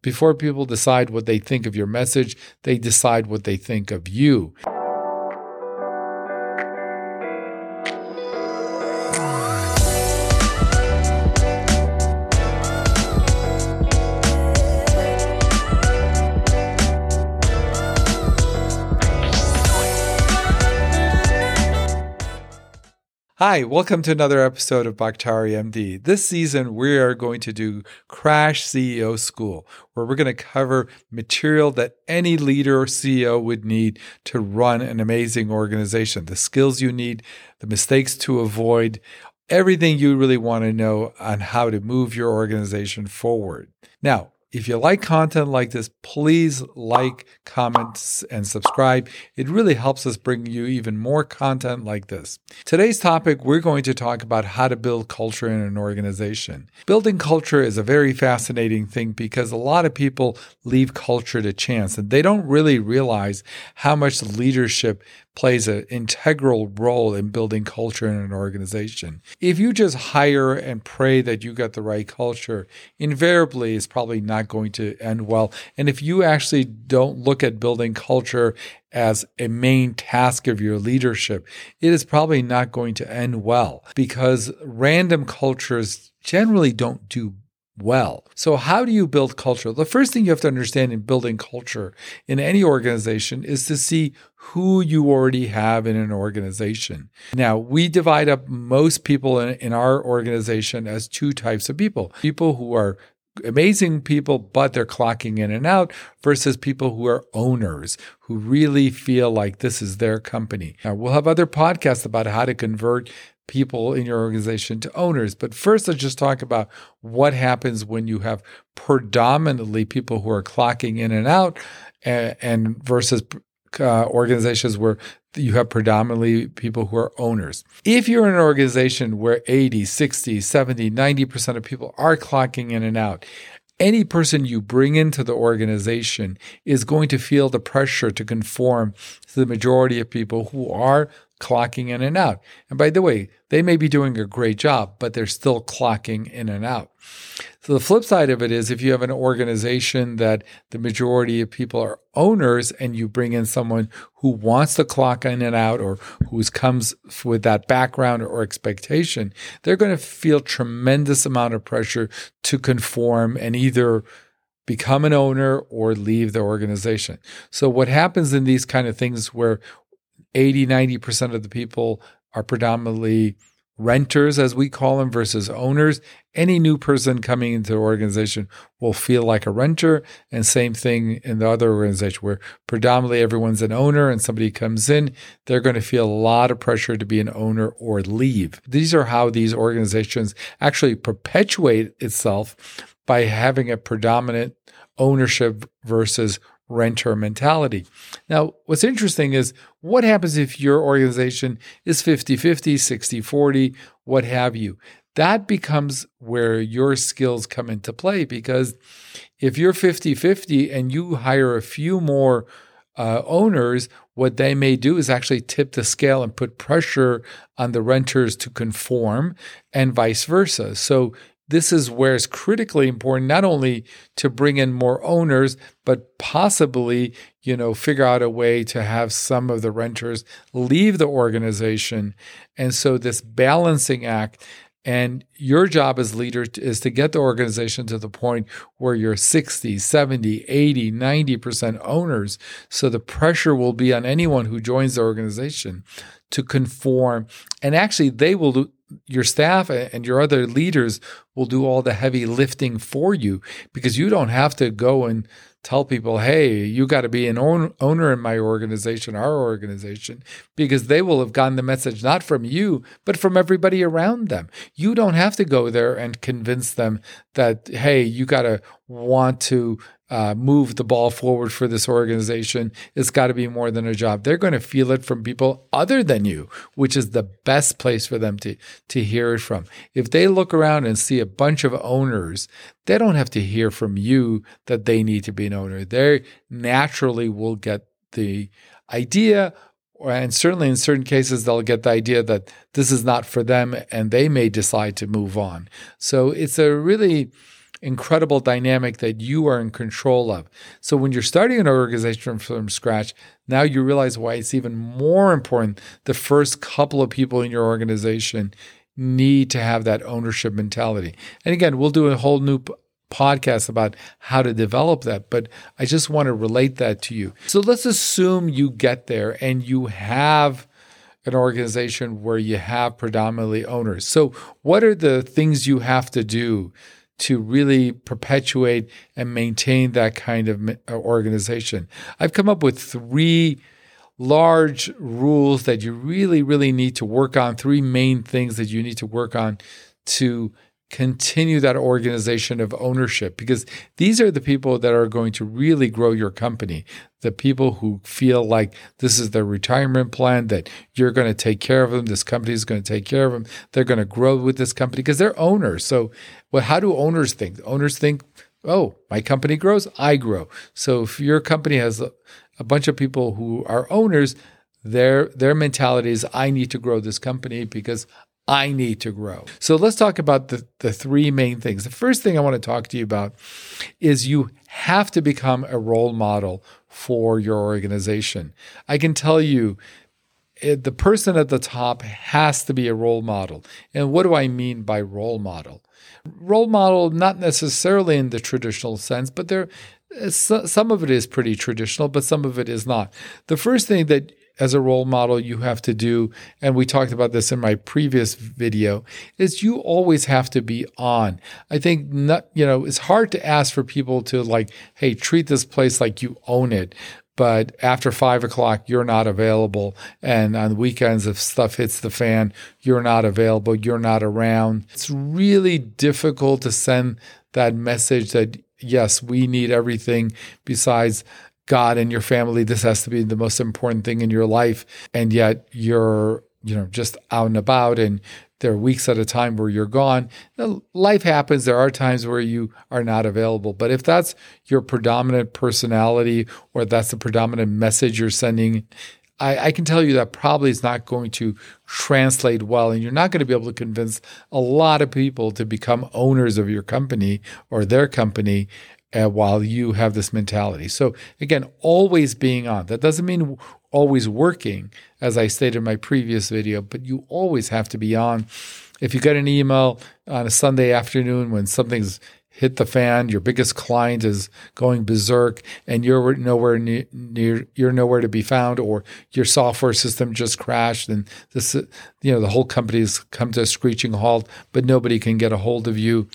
Before people decide what they think of your message, they decide what they think of you. Hi, welcome to another episode of Bakhtari MD. This season, we are going to do Crash CEO School, where we're going to cover material that any leader or CEO would need to run an amazing organization, the skills you need, the mistakes to avoid, everything you really want to know on how to move your organization forward. Now, if you like content like this, please like, comment, and subscribe. It really helps us bring you even more content like this. Today's topic, we're going to talk about how to build culture in an organization. Building culture is a very fascinating thing because a lot of people leave culture to chance and they don't really realize how much leadership plays an integral role in building culture in an organization. If you just hire and pray that you got the right culture, invariably it's probably not going to end well. And if you actually don't look at building culture as a main task of your leadership, it is probably not going to end well because random cultures generally don't do well. So, how do you build culture? The first thing you have to understand in building culture in any organization is to see who you already have in an organization. Now, we divide up most people in, in our organization as two types of people people who are amazing people, but they're clocking in and out, versus people who are owners who really feel like this is their company. Now, we'll have other podcasts about how to convert people in your organization to owners. But first, let's just talk about what happens when you have predominantly people who are clocking in and out and, and versus uh, organizations where you have predominantly people who are owners. If you're in an organization where 80, 60, 70, 90% of people are clocking in and out, any person you bring into the organization is going to feel the pressure to conform to the majority of people who are clocking in and out. And by the way, they may be doing a great job, but they're still clocking in and out. So the flip side of it is if you have an organization that the majority of people are owners and you bring in someone who wants to clock in and out or who comes with that background or expectation, they're going to feel tremendous amount of pressure to conform and either become an owner or leave the organization. So what happens in these kind of things where 80, 90% of the people are predominantly renters, as we call them, versus owners. Any new person coming into the organization will feel like a renter. And same thing in the other organization where predominantly everyone's an owner and somebody comes in, they're going to feel a lot of pressure to be an owner or leave. These are how these organizations actually perpetuate itself by having a predominant ownership versus renter mentality. Now, what's interesting is what happens if your organization is 50 50, 60 40, what have you? That becomes where your skills come into play because if you're 50 50 and you hire a few more uh, owners, what they may do is actually tip the scale and put pressure on the renters to conform and vice versa. So this is where it's critically important not only to bring in more owners but possibly you know figure out a way to have some of the renters leave the organization. And so this balancing act and your job as leader is to get the organization to the point where you're 60, 70, 80, 90% owners. So the pressure will be on anyone who joins the organization to conform. And actually, they will do, your staff and your other leaders will do all the heavy lifting for you because you don't have to go and tell people, hey, you got to be an own, owner in my organization, our organization, because they will have gotten the message not from you, but from everybody around them. You don't have to go there and convince them that, hey, you got to want to uh, move the ball forward for this organization. It's got to be more than a job. They're going to feel it from people other than you, which is the best place for them to, to hear it from. If they look around and see a bunch of owners, they don't have to hear from you that they need to be an owner. They naturally will get the idea and certainly in certain cases they'll get the idea that this is not for them and they may decide to move on so it's a really incredible dynamic that you are in control of. So when you're starting an organization from scratch, now you realize why it's even more important the first couple of people in your organization need to have that ownership mentality. And again, we'll do a whole new podcast about how to develop that, but I just want to relate that to you. So let's assume you get there and you have an organization where you have predominantly owners. So, what are the things you have to do to really perpetuate and maintain that kind of uh, organization? I've come up with three large rules that you really, really need to work on, three main things that you need to work on to continue that organization of ownership because these are the people that are going to really grow your company. The people who feel like this is their retirement plan, that you're going to take care of them, this company is going to take care of them, they're going to grow with this company because they're owners. So, well, how do owners think? Owners think, oh, my company grows, I grow. So if your company has a, bunch of people who are owners, their their mentality is I need to grow this company because I need to grow. So let's talk about the, the three main things. The first thing I want to talk to you about is you have to become a role model for your organization. I can tell you, it, the person at the top has to be a role model. And what do I mean by role model? Role model, not necessarily in the traditional sense, but there, eh, some of it is pretty traditional, but some of it is not. The first thing that as a role model you have to do, and we talked about this in my previous video, is you always have to be on. I think not, you know, it's hard to ask for people to like, hey, treat this place like you own it. But after five o'clock, you're not available. And on weekends, if stuff hits the fan, you're not available, you're not around. It's really difficult to send that message that, yes, we need everything besides God and your family. This has to be the most important thing in your life. And yet you're, you know, just out and about and there are weeks at a time where you're gone. Life happens. There are times where you are not available. But if that's your predominant personality or that's the predominant message you're sending, I, I, can tell you that probably is not going to translate well. And you're not going to be able to convince a lot of people to become owners of your company or their company uh, while you have this mentality. So, again, always being on. That doesn't mean always working, as I stated in my previous video, but you always have to be on. If you get an email on a Sunday afternoon when something's hit the fan, your biggest client is going berserk, and you're nowhere near, near, you're nowhere to be found, or your software system just crashed, and this you know the whole company's come to a screeching halt, but nobody can get a hold of you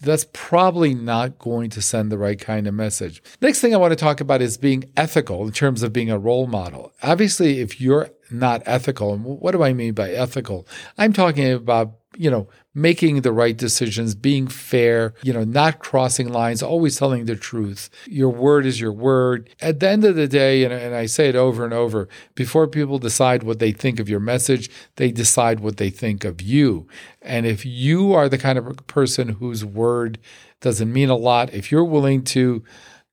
that's probably not going to send the right kind of message. Next thing I want to talk about is being ethical in terms of being a role model. Obviously, if you're not ethical, and what do I mean by ethical? I'm talking about, you know, making the right decisions, being fair, you know, not crossing lines, always telling the truth. Your word is your word. At the end of the day, and, and I say it over and over, before people decide what they think of your message, they decide what they think of you. And if you are the kind of person whose word doesn't mean a lot, if you're willing to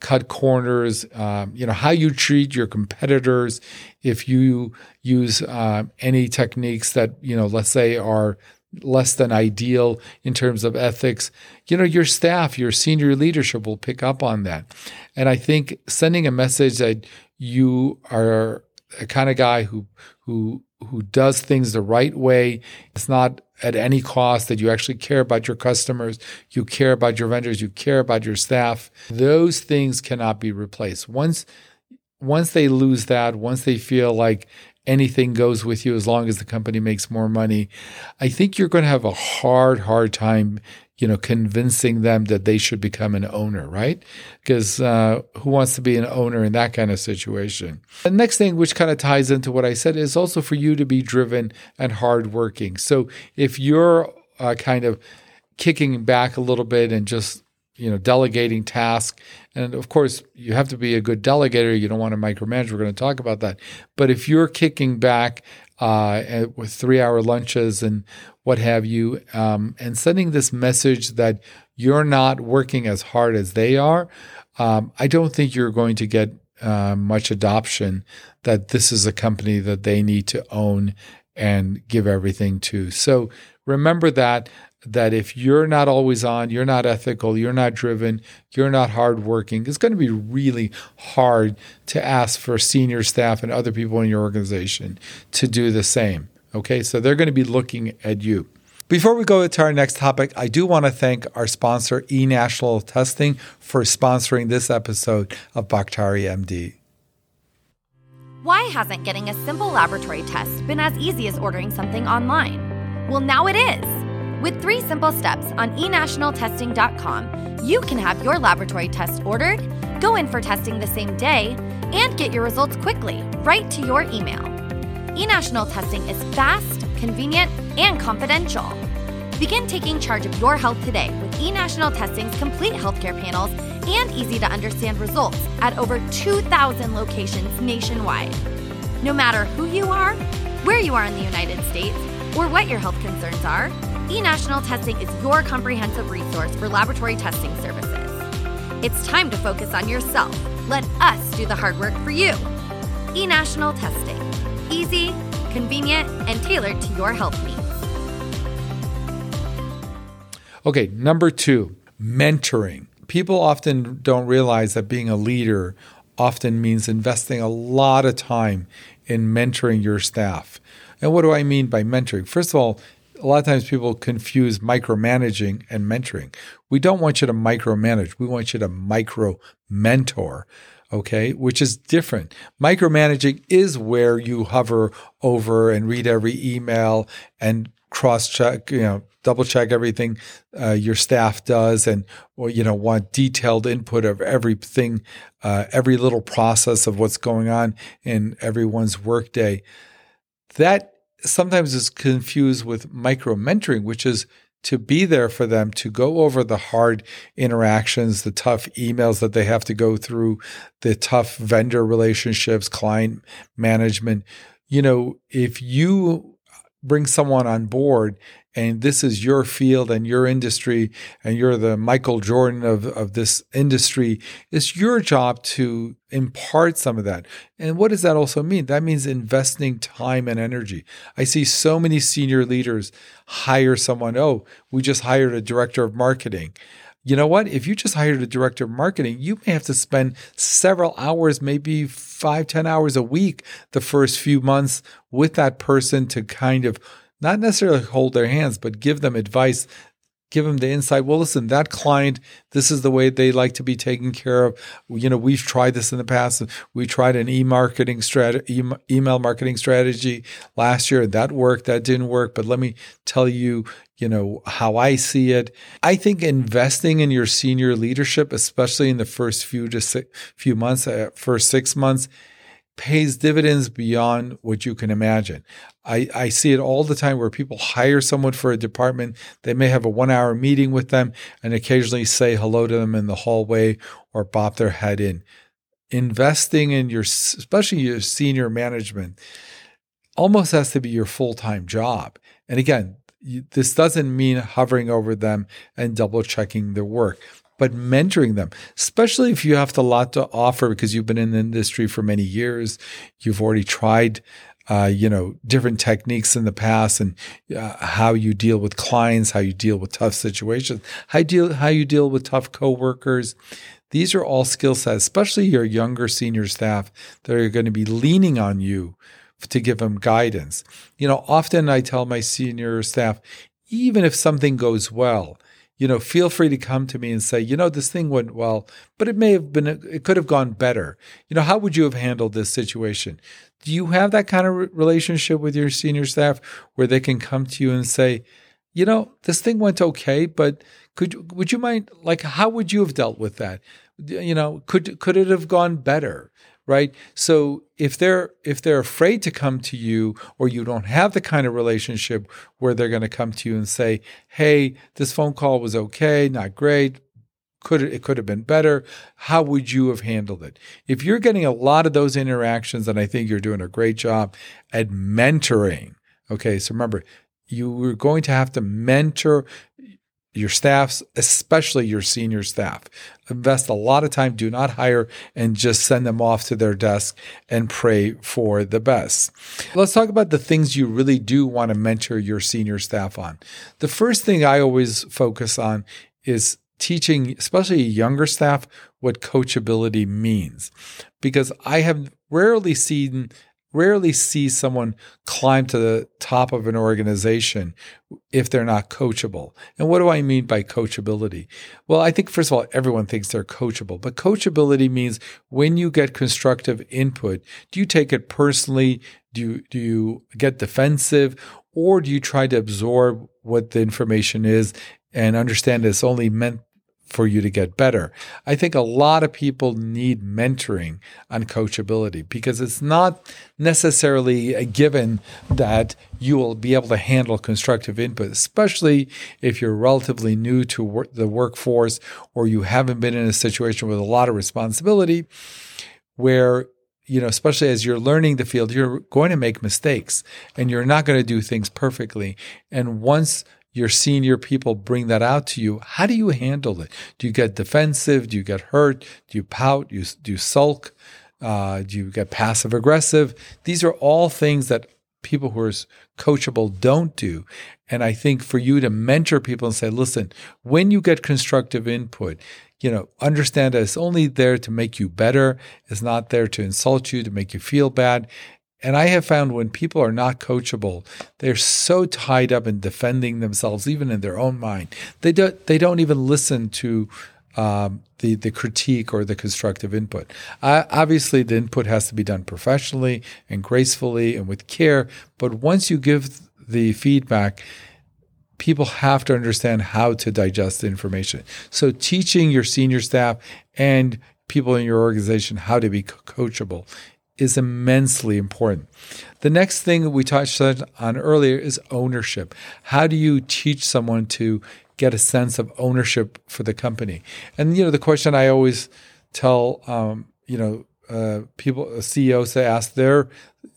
cut corners, um, you know, how you treat your competitors, if you use uh, any techniques that, you know, let's say are less than ideal in terms of ethics, you know, your staff, your senior leadership will pick up on that. And I think sending a message that you are a kind of guy who who who does things the right way, it's not at any cost that you actually care about your customers, you care about your vendors, you care about your staff. Those things cannot be replaced. Once once they lose that, once they feel like anything goes with you as long as the company makes more money. I think you're going to have a hard, hard time, you know, convincing them that they should become an owner, right? Because uh, who wants to be an owner in that kind of situation? The next thing, which kind of ties into what I said, is also for you to be driven and hardworking. So if you're uh, kind of kicking back a little bit and just you know, delegating tasks. And of course, you have to be a good delegator. You don't want to micromanage. We're going to talk about that. But if you're kicking back uh, with three hour lunches and what have you, um, and sending this message that you're not working as hard as they are, um, I don't think you're going to get uh, much adoption that this is a company that they need to own and give everything to. So remember that that if you're not always on, you're not ethical, you're not driven, you're not hardworking, it's going to be really hard to ask for senior staff and other people in your organization to do the same. Okay, so they're going to be looking at you. Before we go to our next topic, I do want to thank our sponsor, eNational Testing, for sponsoring this episode of Bakhtari MD. Why hasn't getting a simple laboratory test been as easy as ordering something online? Well, now it is. With three simple steps on enationaltesting.com, you can have your laboratory test ordered, go in for testing the same day, and get your results quickly, right to your email. eNational Testing is fast, convenient, and confidential. Begin taking charge of your health today with eNational Testing's complete healthcare panels and easy to understand results at over 2,000 locations nationwide. No matter who you are, where you are in the United States, or what your health concerns are, eNational Testing is your comprehensive resource for laboratory testing services. It's time to focus on yourself. Let us do the hard work for you. eNational Testing. Easy, convenient, and tailored to your health needs. Okay, number two, mentoring. People often don't realize that being a leader often means investing a lot of time in mentoring your staff. And what do I mean by mentoring? First of all, a lot of times people confuse micromanaging and mentoring. We don't want you to micromanage. We want you to micro mentor. Okay. Which is different. Micromanaging is where you hover over and read every email and cross check, you know, double check everything uh, your staff does and, or, you know, want detailed input of everything, uh, every little process of what's going on in everyone's workday. That sometimes is confused with micro mentoring, which is to be there for them, to go over the hard interactions, the tough emails that they have to go through, the tough vendor relationships, client management. You know, if you bring someone on board and this is your field and your industry and you're the Michael Jordan of, of this industry, it's your job to impart some of that. And what does that also mean? That means investing time and energy. I see so many senior leaders hire someone, oh, we just hired a director of marketing you know what? If you just hired a director of marketing, you may have to spend several hours, maybe five, ten hours a week the first few months with that person to kind of not necessarily hold their hands, but give them advice, give them the insight. Well, listen, that client, this is the way they like to be taken care of. You know, we've tried this in the past. We tried an e-marketing strategy, email marketing strategy last year. That worked. That didn't work. But let me tell you, you know, how I see it. I think investing in your senior leadership, especially in the first few to six, few months, uh, first six months, pays dividends beyond what you can imagine. I, I see it all the time where people hire someone for a department. They may have a one hour meeting with them and occasionally say hello to them in the hallway or bop their head in. Investing in your, especially your senior management, almost has to be your full time job. And again, this doesn't mean hovering over them and double checking their work but mentoring them, especially if you have a lot to offer because you've been in the industry for many years. You've already tried, uh, you know, different techniques in the past and uh, how you deal with clients, how you deal with tough situations, how you deal, how you deal with tough coworkers. These are all skill sets, especially your younger senior staff that are going to be leaning on you to give them guidance. You know, often I tell my senior staff, even if something goes well, you know, feel free to come to me and say, you know, this thing went well, but it may have been, it could have gone better. You know, how would you have handled this situation? Do you have that kind of relationship with your senior staff where they can come to you and say, you know, this thing went okay, but could would you mind like how would you have dealt with that? You know, could could it have gone better? Right? So if they're if they're afraid to come to you or you don't have the kind of relationship where they're going to come to you and say hey this phone call was okay not great. Could it, could have been better. How would you have handled it? If you're getting a lot of those interactions and i think you're doing a great job at mentoring. Okay so remember you are going to have to mentor your staffs, especially your senior staff. Invest a lot of time. Do not hire and just send them off to their desk and pray for the best. Let's talk about the things you really do want to mentor your senior staff on. The first thing I always focus on is teaching, especially younger staff, what coachability means. Because I have rarely seen rarely see someone climb to the top of an organization if they're not coachable. And what do I mean by coachability? Well, I think, first of all, everyone thinks they're coachable, but coachability means when you get constructive input, do you take it personally? Do you, do you get defensive? Or do you try to absorb what the information is and understand it's only meant for you to get better. I think a lot of people need mentoring on coachability because it's not necessarily a given that you will be able to handle constructive input, especially if you're relatively new to work, the workforce or you haven't been in a situation with a lot of responsibility where you know, especially as you're learning the field, you're going to make mistakes and you're not going to do things perfectly. And once your senior people bring that out to you, how do you handle it? Do you get defensive? Do you get hurt? Do you pout? Do you, do you sulk? Uh, do you get passive aggressive? These are all things that people who are coachable don't do. And I think for you to mentor people and say, listen, when you get constructive input, you know, understand that it's only there to make you better. It's not there to insult you, to make you feel bad. And I have found when people are not coachable, they're so tied up in defending themselves, even in their own mind, they don't they don't even listen to um, the the critique or the constructive input. Obviously, the input has to be done professionally and gracefully and with care. But once you give the feedback, people have to understand how to digest the information. So, teaching your senior staff and people in your organization how to be coachable is immensely important. The next thing we touched on earlier is ownership. How do you teach someone to get a sense of ownership for the company? And you know, the question I always tell um, you know uh, people CEOs ask their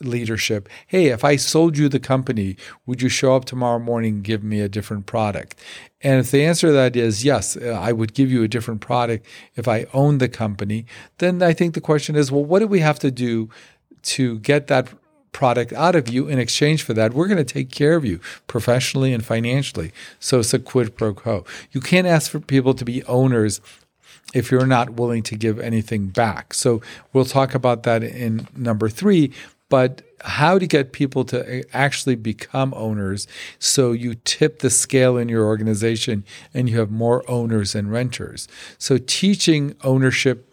leadership, "Hey, if I sold you the company, would you show up tomorrow morning and give me a different product?" And if the answer to that is yes, uh, I would give you a different product if I owned the company, then I think the question is, well, what do we have to do to get that product out of you in exchange for that? We're going to take care of you professionally and financially. So it's a quid pro quo. You can't ask for people to be owners if you're not willing to give anything back. So we'll talk about that in number three. But how to get people to eh, actually become owners so you tip the scale in your organization and you have more owners and renters. So teaching ownership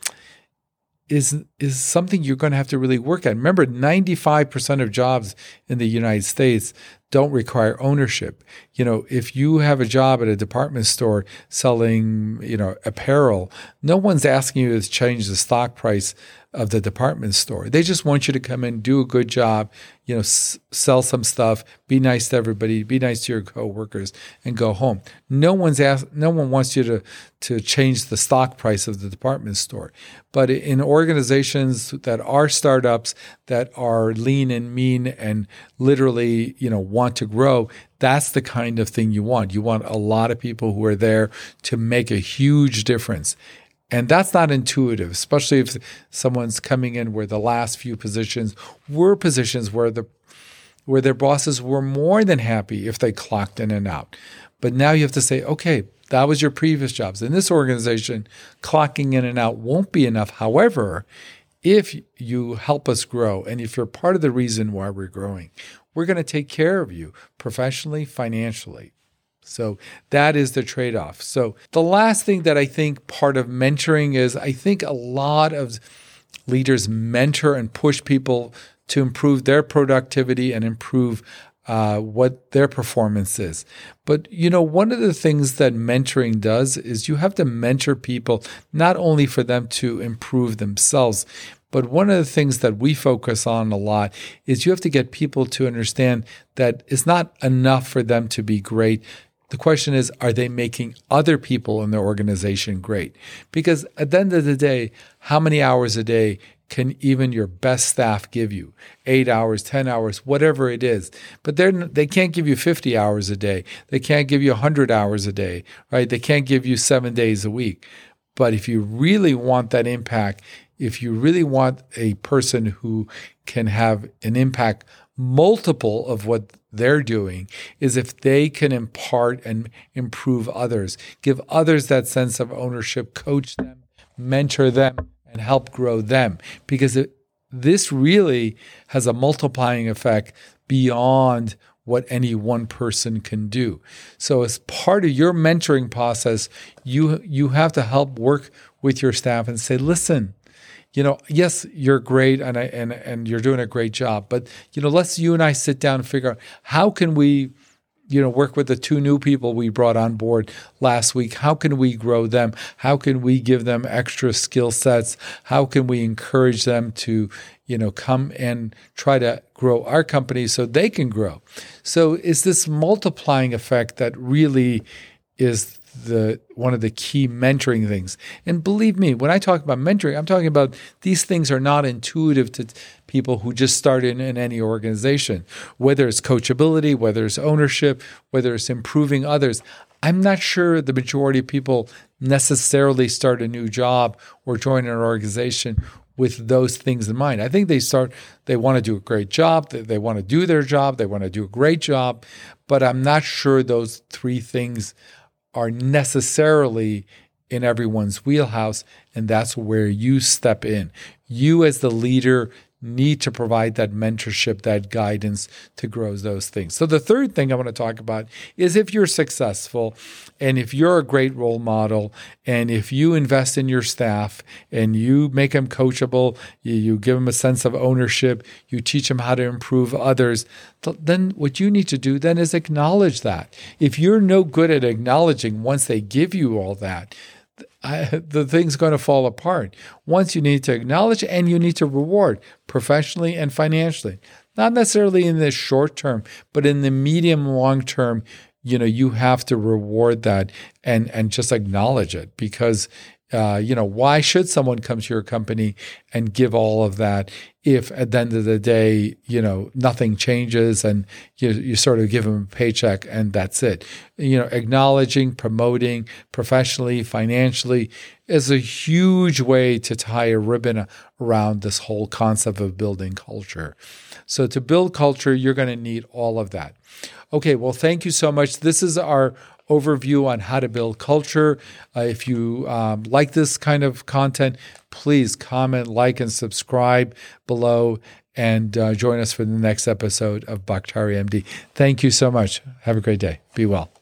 is is something you're going to have to really work at. Remember 95% of jobs in the United States don't require ownership. You know, if you have a job at a department store selling, you know, apparel, no one's asking you to change the stock price of the department store. They just want you to come in, do a good job, you know, s- sell some stuff, be nice to everybody, be nice to your coworkers, and go home. No one's asked, no one wants you to to change the stock price of the department store. But in organizations that are startups that are lean and mean and literally, you know, want to grow, that's the kind of thing you want. You want a lot of people who are there to make a huge difference. And that's not intuitive, especially if someone's coming in where the last few positions were positions where the where their bosses were more than happy if they clocked in and out. But now you have to say, okay, that was your previous jobs. In this organization, clocking in and out won't be enough. However, if you help us grow and if you're part of the reason why we're growing, we're going to take care of you professionally, financially. So that is the trade off. So the last thing that I think part of mentoring is I think a lot of leaders mentor and push people to improve their productivity and improve uh, what their performance is. But you know, one of the things that mentoring does is you have to mentor people not only for them to improve themselves, but one of the things that we focus on a lot is you have to get people to understand that it's not enough for them to be great The question is, are they making other people in their organization great? Because at the end of the day, how many hours a day can even your best staff give you? Eight hours, 10 hours, whatever it is. But they're, they can't give you 50 hours a day. They can't give you 100 hours a day, right? They can't give you seven days a week. But if you really want that impact, if you really want a person who can have an impact multiple of what they're doing is if they can impart and improve others, give others that sense of ownership, coach them, mentor them, and help grow them. Because it, this really has a multiplying effect beyond what any one person can do. So as part of your mentoring process, you you have to help work with your staff and say, listen, you know, yes, you're great and I, and and you're doing a great job, but you know, let's you and I sit down and figure out how can we you know work with the two new people we brought on board last week. How can we grow them? How can we give them extra skill sets? How can we encourage them to you know come and try to grow our company so they can grow? So is this multiplying effect that really is the one of the key mentoring things. And believe me, when I talk about mentoring, I'm talking about these things are not intuitive to people who just start in, in any organization. Whether it's coachability, whether it's ownership, whether it's improving others. I'm not sure the majority of people necessarily start a new job or join an organization with those things in mind. I think they start, they want to do a great job, they, they want to do their job, they want to do a great job, but I'm not sure those three things are necessarily in everyone's wheelhouse, and that's where you step in. You, as the leader, need to provide that mentorship, that guidance to grow those things. So, the third thing I want to talk about is if you're successful and if you're a great role model and if you invest in your staff and you make them coachable, you, you give them a sense of ownership, you teach them how to improve others, then what you need to do then is acknowledge that. If you're no good at acknowledging once they give you all that, I, the thing's going to fall apart. Once you need to acknowledge and you need to reward professionally and financially. Not necessarily in the short term, but in the medium long term, you know, you have to reward that and and just acknowledge it because uh, you know, why should someone come to your company and give all of that if at the end of the day, you know, nothing changes and you, you sort of give them a paycheck and that's it? You know, acknowledging, promoting professionally, financially is a huge way to tie a ribbon around this whole concept of building culture. So to build culture, you're going to need all of that. Okay, well, thank you so much. This is our overview on how to build culture. Uh, if you um, like this kind of content, please comment, like, and subscribe below and uh, join us for the next episode of Bakhtari MD. Thank you so much. Have a great day. Be well.